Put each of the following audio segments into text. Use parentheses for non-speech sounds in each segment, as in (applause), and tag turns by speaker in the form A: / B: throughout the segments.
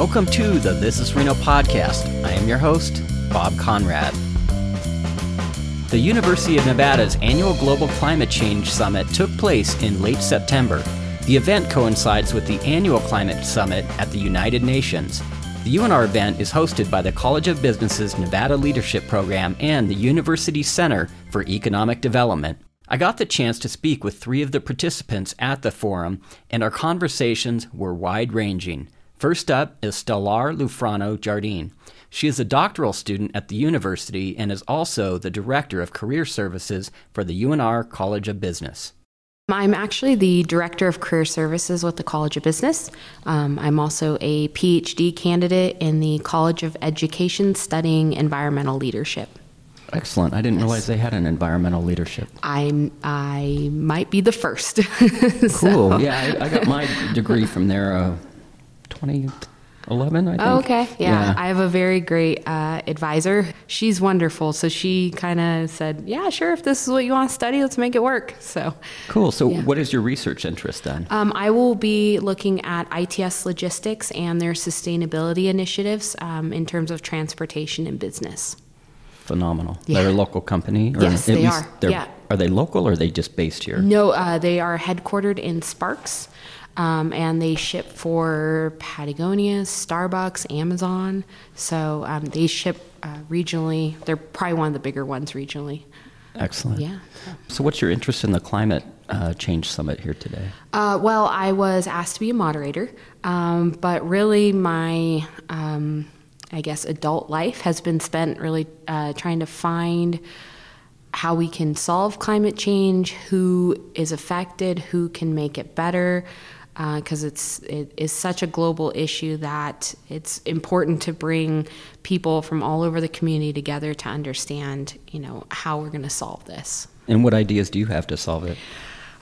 A: Welcome to the This is Reno podcast. I am your host, Bob Conrad. The University of Nevada's annual Global Climate Change Summit took place in late September. The event coincides with the annual Climate Summit at the United Nations. The UNR event is hosted by the College of Business's Nevada Leadership Program and the University Center for Economic Development. I got the chance to speak with three of the participants at the forum, and our conversations were wide ranging. First up is Stellar Lufrano Jardine. She is a doctoral student at the university and is also the director of career services for the UNR College of Business.
B: I'm actually the Director of Career Services with the College of Business. Um, I'm also a PhD candidate in the College of Education studying environmental leadership.
A: Excellent. I didn't yes. realize they had an environmental leadership.
B: I'm I might be the first. (laughs)
A: cool. so. Yeah, I, I, got my degree from there. Uh, 2011, I think.
B: Oh, okay. Yeah. yeah. I have a very great uh, advisor. She's wonderful. So she kind of said, yeah, sure. If this is what you want to study, let's make it work. So
A: cool. So, yeah. what is your research interest then?
B: Um, I will be looking at ITS logistics and their sustainability initiatives um, in terms of transportation and business.
A: Phenomenal. Yeah. They're a local company?
B: yes, they are. Yeah.
A: Are they local or are they just based here?
B: No, uh, they are headquartered in Sparks. Um, and they ship for Patagonia, Starbucks, Amazon. So um, they ship uh, regionally. They're probably one of the bigger ones regionally.
A: Excellent.
B: Yeah.
A: So, what's your interest in the climate uh, change summit here today?
B: Uh, well, I was asked to be a moderator, um, but really my, um, I guess, adult life has been spent really uh, trying to find how we can solve climate change, who is affected, who can make it better because uh, it's it is such a global issue that it's important to bring people from all over the community together to understand, you know, how we're going to solve this.
A: And what ideas do you have to solve it?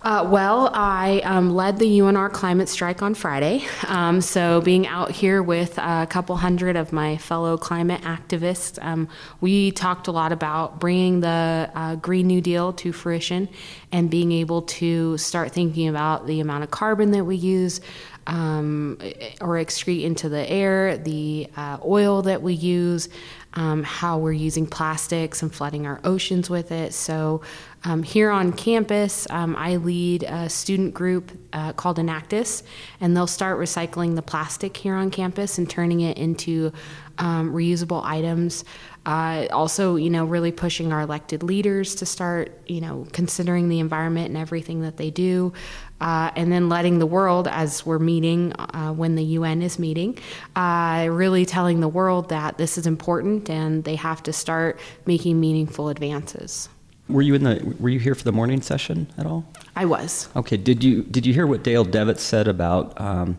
B: Uh, well, I um, led the UNR climate strike on Friday. Um, so, being out here with a couple hundred of my fellow climate activists, um, we talked a lot about bringing the uh, Green New Deal to fruition and being able to start thinking about the amount of carbon that we use, um, or excrete into the air, the uh, oil that we use, um, how we're using plastics and flooding our oceans with it. So, um, here on campus, um, I lead a student group uh, called Enactus, and they'll start recycling the plastic here on campus and turning it into um, reusable items. Uh, also, you know, really pushing our elected leaders to start, you know, considering the environment and everything that they do, uh, and then letting the world, as we're meeting uh, when the UN is meeting, uh, really telling the world that this is important and they have to start making meaningful advances.
A: Were you in the? Were you here for the morning session at all?
B: I was.
A: Okay. Did you Did you hear what Dale Devitt said about? Um,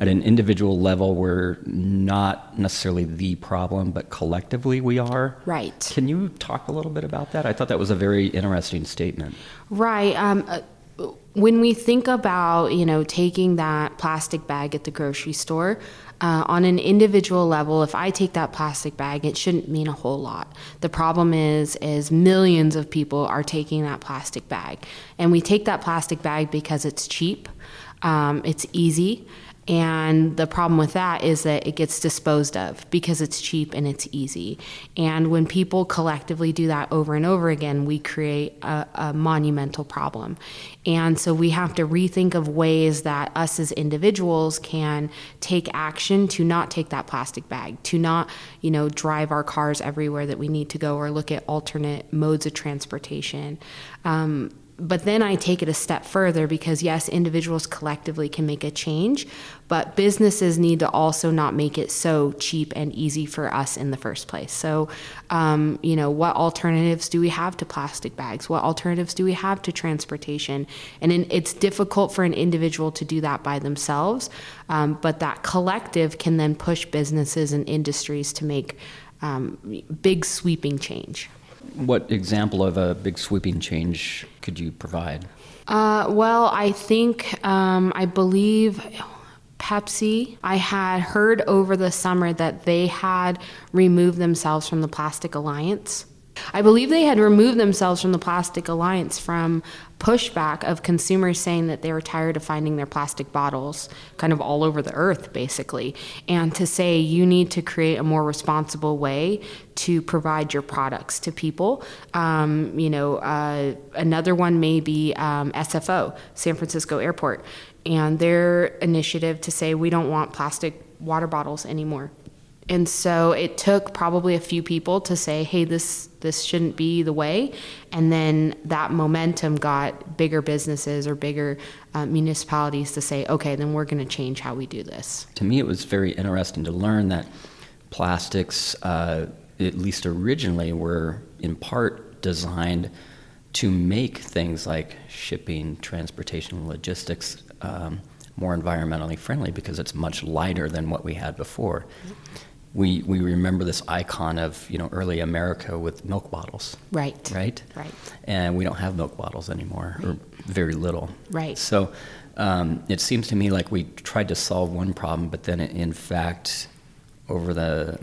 A: at an individual level, we're not necessarily the problem, but collectively we are.
B: Right.
A: Can you talk a little bit about that? I thought that was a very interesting statement.
B: Right. Um, uh, when we think about you know taking that plastic bag at the grocery store uh, on an individual level if i take that plastic bag it shouldn't mean a whole lot. The problem is is millions of people are taking that plastic bag. And we take that plastic bag because it's cheap um, it's easy and the problem with that is that it gets disposed of because it's cheap and it's easy. And when people collectively do that over and over again, we create a, a, monumental problem. And so we have to rethink of ways that us as individuals can take action to not take that plastic bag, to not, you know, drive our cars everywhere that we need to go or look at alternate modes of transportation. Um, but then I take it a step further because yes, individuals collectively can make a change, but businesses need to also not make it so cheap and easy for us in the first place. So, um, you know, what alternatives do we have to plastic bags? What alternatives do we have to transportation? And in, it's difficult for an individual to do that by themselves, um, but that collective can then push businesses and industries to make um, big sweeping change.
A: What example of a big sweeping change could you provide?
B: Uh, well, I think, um, I believe Pepsi, I had heard over the summer that they had removed themselves from the Plastic Alliance. I believe they had removed themselves from the Plastic Alliance from pushback of consumers saying that they were tired of finding their plastic bottles kind of all over the earth, basically, and to say you need to create a more responsible way to provide your products to people. Um, you know, uh, another one may be um, SFO, San Francisco Airport, and their initiative to say we don't want plastic water bottles anymore. And so it took probably a few people to say, "Hey, this this shouldn't be the way," and then that momentum got bigger businesses or bigger uh, municipalities to say, "Okay, then we're going to change how we do this."
A: To me, it was very interesting to learn that plastics, uh, at least originally, were in part designed to make things like shipping, transportation, logistics um, more environmentally friendly because it's much lighter than what we had before. Mm-hmm we, we remember this icon of you know early America with milk bottles.
B: Right.
A: Right.
B: Right.
A: And we don't have milk bottles anymore, right. or very little.
B: Right.
A: So um, it seems to me like we tried to solve one problem, but then in fact, over the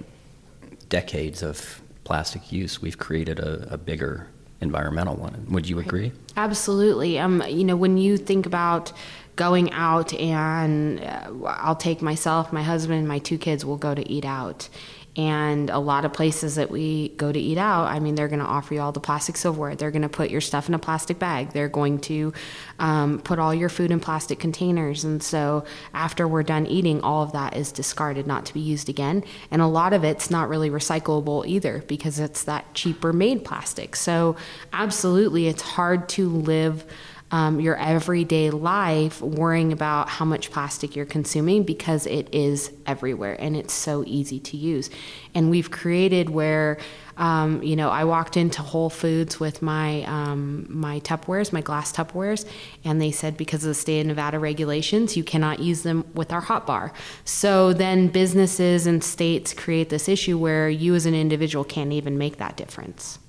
A: decades of plastic use, we've created a, a bigger environmental one. Would you agree?
B: Absolutely. Um, you know, when you think about going out and uh, I'll take myself, my husband, my two kids will go to eat out. And a lot of places that we go to eat out, I mean, they're going to offer you all the plastic silverware. They're going to put your stuff in a plastic bag. They're going to um, put all your food in plastic containers. And so after we're done eating, all of that is discarded, not to be used again. And a lot of it's not really recyclable either because it's that cheaper made plastic. So, absolutely, it's hard to live um, your everyday life worrying about how much plastic you're consuming because it is everywhere and it's so easy to use. And we've created where, um, you know, I walked into Whole Foods with my um, my Tupperwares, my glass Tupperwares, and they said because of the state of Nevada regulations, you cannot use them with our hot bar. So then businesses and states create this issue where you as an individual can't even make that difference.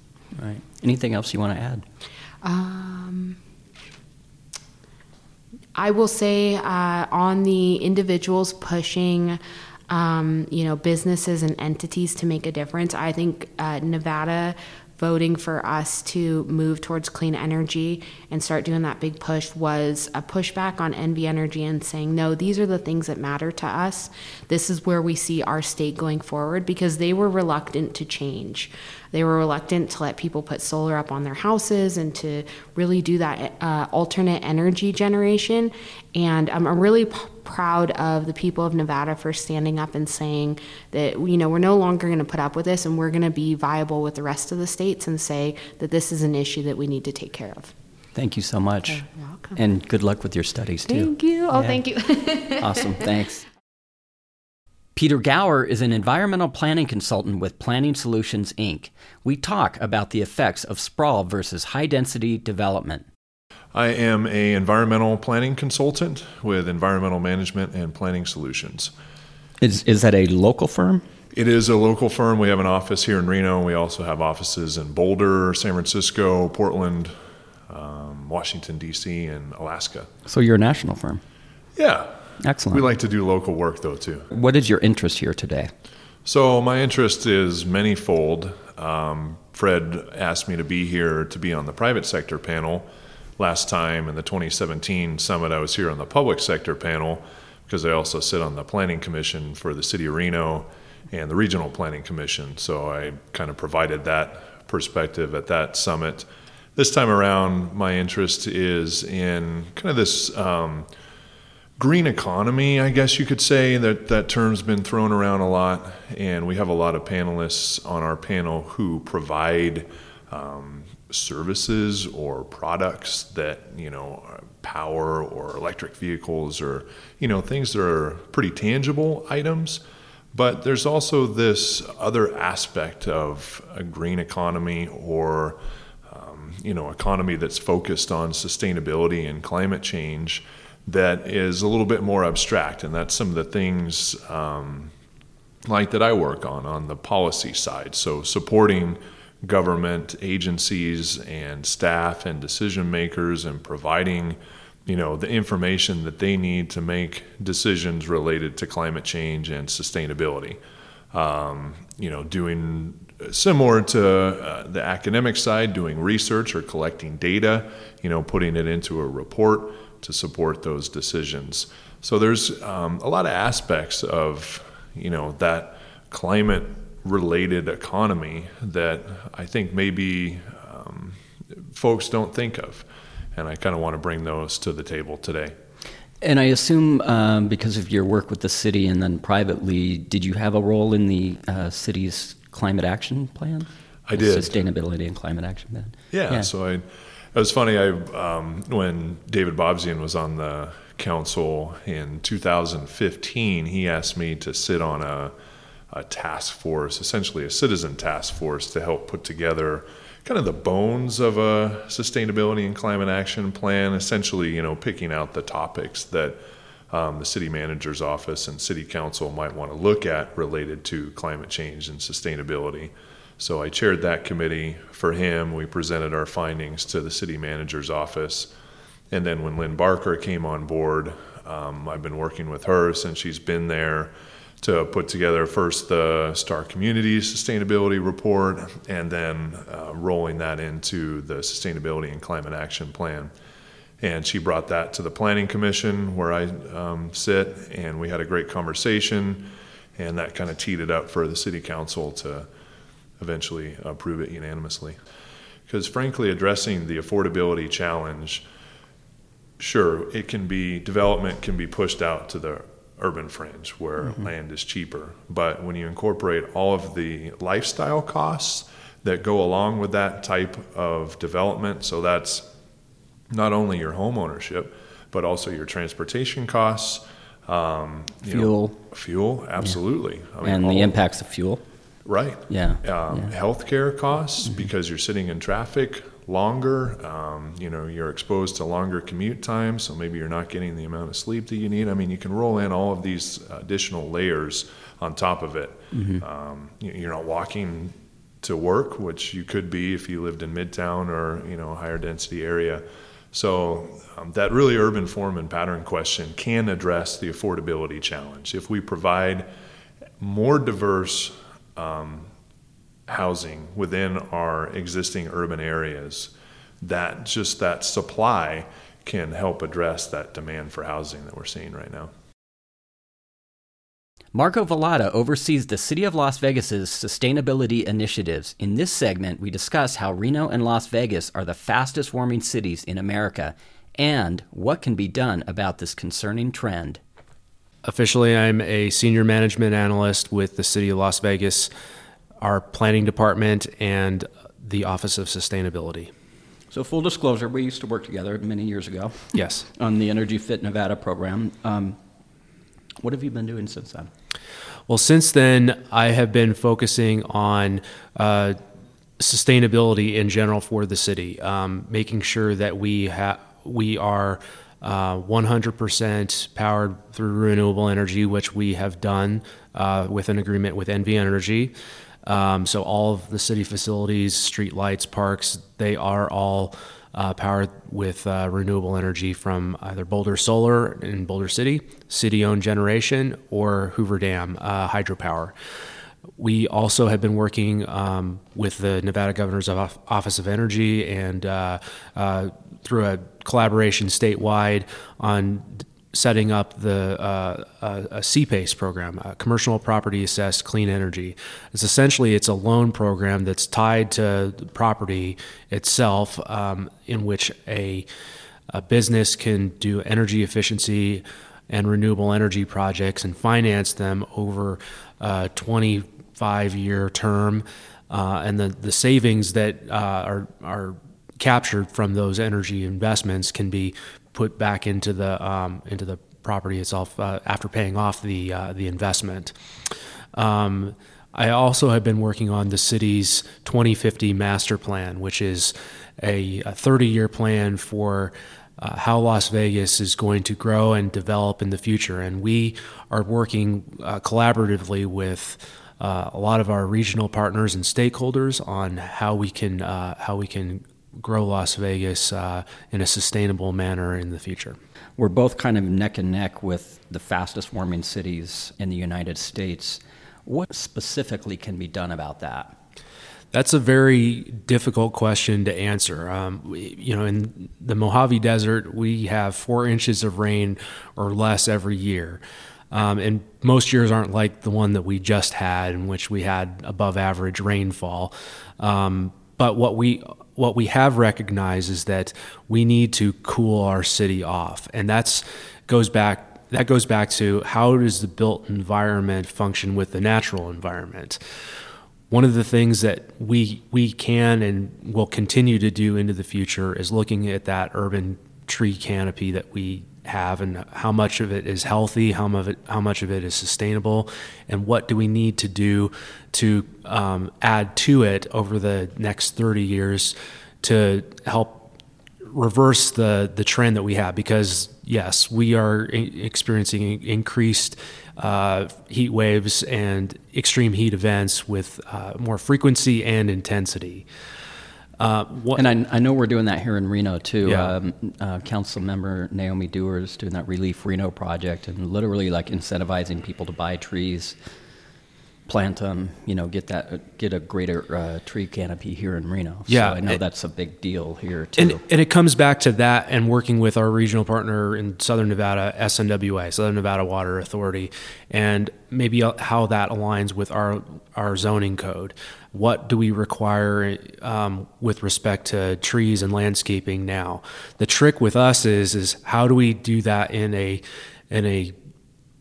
A: Right. Anything else you want to add?
B: Um, I will say uh, on the individuals pushing, um, you know, businesses and entities to make a difference. I think uh, Nevada voting for us to move towards clean energy and start doing that big push was a pushback on NV Energy and saying, no, these are the things that matter to us. This is where we see our state going forward because they were reluctant to change. They were reluctant to let people put solar up on their houses and to really do that uh, alternate energy generation. And um, I'm really p- proud of the people of Nevada for standing up and saying that you know we're no longer going to put up with this, and we're going to be viable with the rest of the states and say that this is an issue that we need to take care of.
A: Thank you so much. And good luck with your studies too.
B: Thank you. Oh, yeah. thank you. (laughs)
A: awesome. Thanks. Peter Gower is an environmental planning consultant with Planning Solutions, Inc. We talk about the effects of sprawl versus high density development.
C: I am a environmental planning consultant with Environmental Management and Planning Solutions.
A: Is is that a local firm?
C: It is a local firm. We have an office here in Reno. We also have offices in Boulder, San Francisco, Portland, um, Washington D.C., and Alaska.
A: So you're a national firm.
C: Yeah,
A: Excellent.
C: We like to do local work though too.
A: What is your interest here today?
C: So my interest is manyfold. Um, Fred asked me to be here to be on the private sector panel last time in the 2017 summit. I was here on the public sector panel because I also sit on the planning commission for the city of Reno and the regional planning commission. So I kind of provided that perspective at that summit. This time around, my interest is in kind of this. Um, green economy, I guess you could say that that term's been thrown around a lot, and we have a lot of panelists on our panel who provide um, services or products that you know power or electric vehicles or you know things that are pretty tangible items. But there's also this other aspect of a green economy or um, you know economy that's focused on sustainability and climate change that is a little bit more abstract, and that's some of the things um, like that I work on on the policy side. So supporting government agencies and staff and decision makers and providing you know the information that they need to make decisions related to climate change and sustainability. um, you know, doing similar to uh, the academic side, doing research or collecting data, you know, putting it into a report to support those decisions. So there's um, a lot of aspects of, you know, that climate related economy that I think maybe um, folks don't think of. And I kind of want to bring those to the table today.
A: And I assume um, because of your work with the city and then privately, did you have a role in the uh, city's climate action plan?
C: I did.
A: Sustainability and climate action plan.
C: Yeah, yeah. so I, it was funny. I um, when David Bobzien was on the council in 2015, he asked me to sit on a, a task force, essentially a citizen task force, to help put together kind of the bones of a sustainability and climate action plan, essentially, you know, picking out the topics that um, the city manager's office and city council might want to look at related to climate change and sustainability. So I chaired that committee for him. We presented our findings to the city manager's office. And then when Lynne Barker came on board, um, I've been working with her since she's been there to put together first the Star Community Sustainability Report and then uh, rolling that into the Sustainability and Climate Action Plan. And she brought that to the Planning Commission where I um, sit, and we had a great conversation, and that kind of teed it up for the City Council to eventually approve it unanimously. Because frankly, addressing the affordability challenge, sure, it can be, development can be pushed out to the urban fringe where mm-hmm. land is cheaper. But when you incorporate all of the lifestyle costs that go along with that type of development, so that's not only your home ownership, but also your transportation costs, um,
A: fuel,
C: know, fuel, absolutely,
A: yeah. I mean, and the impacts of fuel.
C: Right.
A: Yeah.
C: Um,
A: yeah.
C: Healthcare costs mm-hmm. because you're sitting in traffic longer. Um, you know, you're exposed to longer commute times, so maybe you're not getting the amount of sleep that you need. I mean, you can roll in all of these additional layers on top of it. Mm-hmm. Um, you're not walking to work, which you could be if you lived in Midtown or you know a higher density area. So um, that really urban form and pattern question can address the affordability challenge if we provide more diverse um, housing within our existing urban areas, that just that supply can help address that demand for housing that we're seeing right now.
A: Marco Velotta oversees the City of Las Vegas's sustainability initiatives. In this segment, we discuss how Reno and Las Vegas are the fastest warming cities in America and what can be done about this concerning trend.
D: Officially, I'm a senior management analyst with the City of Las Vegas our planning department, and the Office of Sustainability.
A: So, full disclosure, we used to work together many years ago.
D: Yes. (laughs)
A: on the Energy Fit Nevada program. Um, what have you been doing since then?
D: Well, since then, I have been focusing on uh, sustainability in general for the city, um, making sure that we have we are uh, 100% powered through renewable energy, which we have done uh, with an agreement with NV Energy. Um, so all of the city facilities, street lights, parks, they are all uh, powered with uh, renewable energy from either Boulder Solar in Boulder City, city-owned generation, or Hoover Dam uh, hydropower. We also have been working um, with the Nevada Governor's Office of Energy and uh, uh, through a collaboration statewide on setting up the uh, a, CPACE program, a commercial property assessed clean energy. It's essentially it's a loan program that's tied to the property itself, um, in which a, a business can do energy efficiency and renewable energy projects and finance them over a 25 year term. Uh, and the, the savings that uh, are, are captured from those energy investments can be put back into the um, into the property itself uh, after paying off the uh, the investment. Um, I also have been working on the city's 2050 master plan, which is a, a 30 year plan for uh, how Las Vegas is going to grow and develop in the future. And we are working uh, collaboratively with uh, a lot of our regional partners and stakeholders on how we can uh, how we can grow Las Vegas uh, in a sustainable manner in the future.
A: We're both kind of neck and neck with the fastest warming cities in the United States. What specifically can be done about that?
D: That's a very difficult question to answer. Um, you know, in the Mojave Desert, we have four inches of rain or less every year. Um, and most years aren't like the one that we just had, in which we had above average rainfall. Um, but what we what we have recognized is that we need to cool our city off, and that's goes back that goes back to how does the built environment function with the natural environment. One of the things that we we can and will continue to do into the future is looking at that urban tree canopy that we have and how much of it is healthy, how much of it, how much of it is sustainable, and what do we need to do to um, add to it over the next 30 years to help reverse the the trend that we have. Because yes we are experiencing increased uh, heat waves and extreme heat events with uh, more frequency and intensity
A: uh, what, and I, I, know we're doing that here in Reno too. Yeah. Um, uh, Council member Naomi Duerr is doing that ReLeaf Reno project and literally like incentivizing people to buy trees, plant them, you know, get that get a greater uh, tree canopy here in Reno.
D: Yeah,
A: so I know
D: it,
A: that's a big deal here too.
D: And, and, it comes back to that and working with our regional partner in Southern Nevada, SNWA, Southern Nevada Water Authority, and maybe how that aligns with our our zoning code what do we require um, with respect to trees and landscaping now? The trick with us is is how do we do that in a in a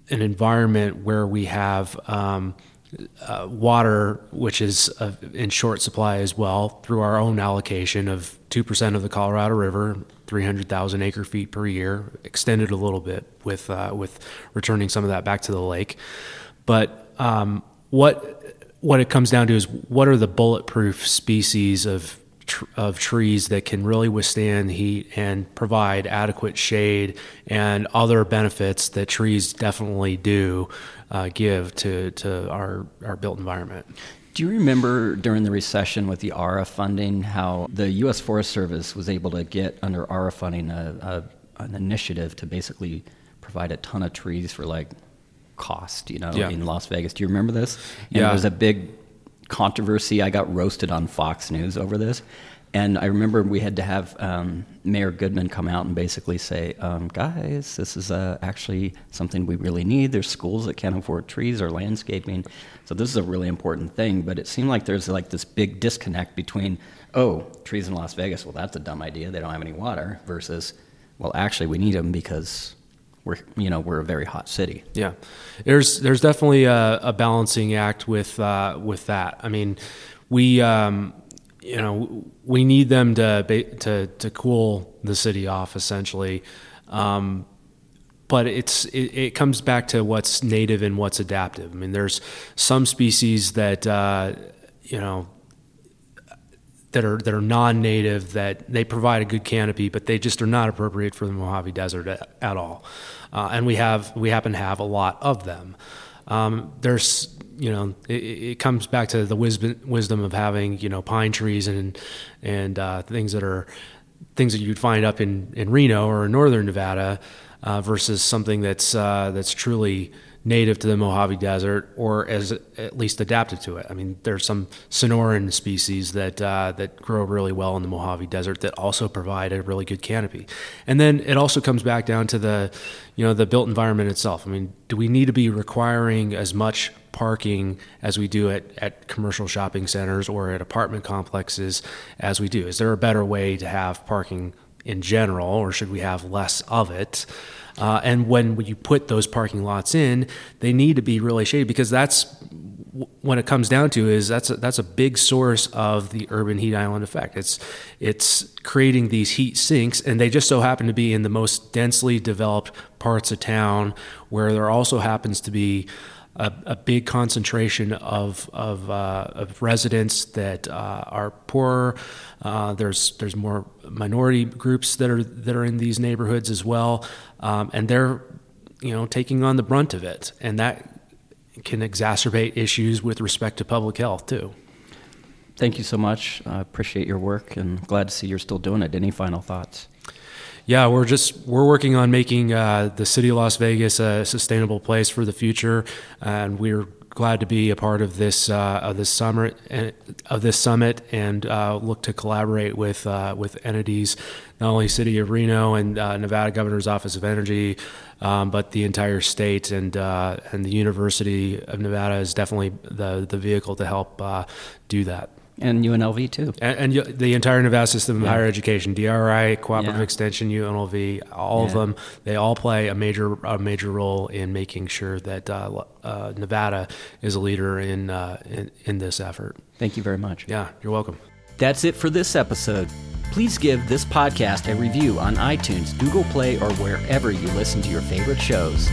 D: an environment where we have um, uh, water, which is uh, in short supply as well, through our own allocation of two percent of the Colorado River, three hundred thousand acre feet per year, extended a little bit with uh, with returning some of that back to the lake. But um, what what it comes down to is what are the bulletproof species of tr- of trees that can really withstand heat and provide adequate shade and other benefits that trees definitely do uh, give to to our our built environment.
A: Do you remember during the recession with the ARA funding how the U.S. Forest Service was able to get under ARA funding a, a, an initiative to basically provide a ton of trees for like cost, you know, yeah. in Las Vegas. Do you remember this? And yeah. It was a big controversy. I got roasted on Fox News over this. And I remember we had to have um, Mayor Goodman come out and basically say, um, guys, this is uh, actually something we really need. There's schools that can't afford trees or landscaping. So this is a really important thing. But it seemed like there's like this big disconnect between, oh, trees in Las Vegas, well, that's a dumb idea. They don't have any water, versus, well, actually, we need them because we're you know we're a very hot city.
D: Yeah, there's there's definitely a, a balancing act with uh, with that. I mean, we um, you know we need them to to to cool the city off essentially. Um, but it's it, it, comes back to what's native and what's adaptive. I mean, there's some species that uh, you know that are that are non-native that they provide a good canopy, but they just are not appropriate for the Mojave Desert at, at all. Uh, and we have we happen to have a lot of them. Um, there's you know it, it, comes back to the wisdom wisdom of having you know pine trees and and uh, things that are things that you'd find up in in Reno or in northern Nevada uh, versus something that's uh, that's truly native to the Mojave Desert or as at least adapted to it. I mean, there's some Sonoran species that uh, that grow really well in the Mojave Desert that also provide a really good canopy. And then it also comes back down to the, you know, the built environment itself. I mean, do we need to be requiring as much parking as we do at, at commercial shopping centers or at apartment complexes as we do? Is there a better way to have parking in general, or should we have less of it? Uh, and when you put those parking lots in, they need to be really shady because that's when it comes down to is that's a, that's a big source of the urban heat island effect. It's it's creating these heat sinks, and they just so happen to be in the most densely developed parts of town, where there also happens to be a, a big concentration of of, uh, of residents that uh, are poor. Uh, there's there's more minority groups that are that are in these neighborhoods as well, um, and they're you know taking on the brunt of it, and that can exacerbate issues with respect to public health too.
A: Thank you so much. I appreciate your work and glad to see you're still doing it. Any final thoughts?
D: Yeah, we're just we're working on making uh, the city of Las Vegas a sustainable place for the future, and we're glad to be a part of this uh, of this summit uh, of this summit and uh, look to collaborate with uh, with entities, not only City of Reno and uh, Nevada Governor's Office of Energy, um, but the entire state and uh, and the University of Nevada is definitely the the vehicle to help do that
A: and UNLV too,
D: and, and the entire Nevada system of yeah. higher education, DRI, Cooperative
A: yeah.
D: Extension, UNLV, all yeah. of them, they all play a major a major role in making sure that uh, uh, Nevada is a leader in, uh, in in this effort.
A: Thank you very much.
D: Yeah, you're welcome.
A: That's it for this episode. Please give this podcast a review on iTunes, Google Play, or wherever you listen to your favorite shows.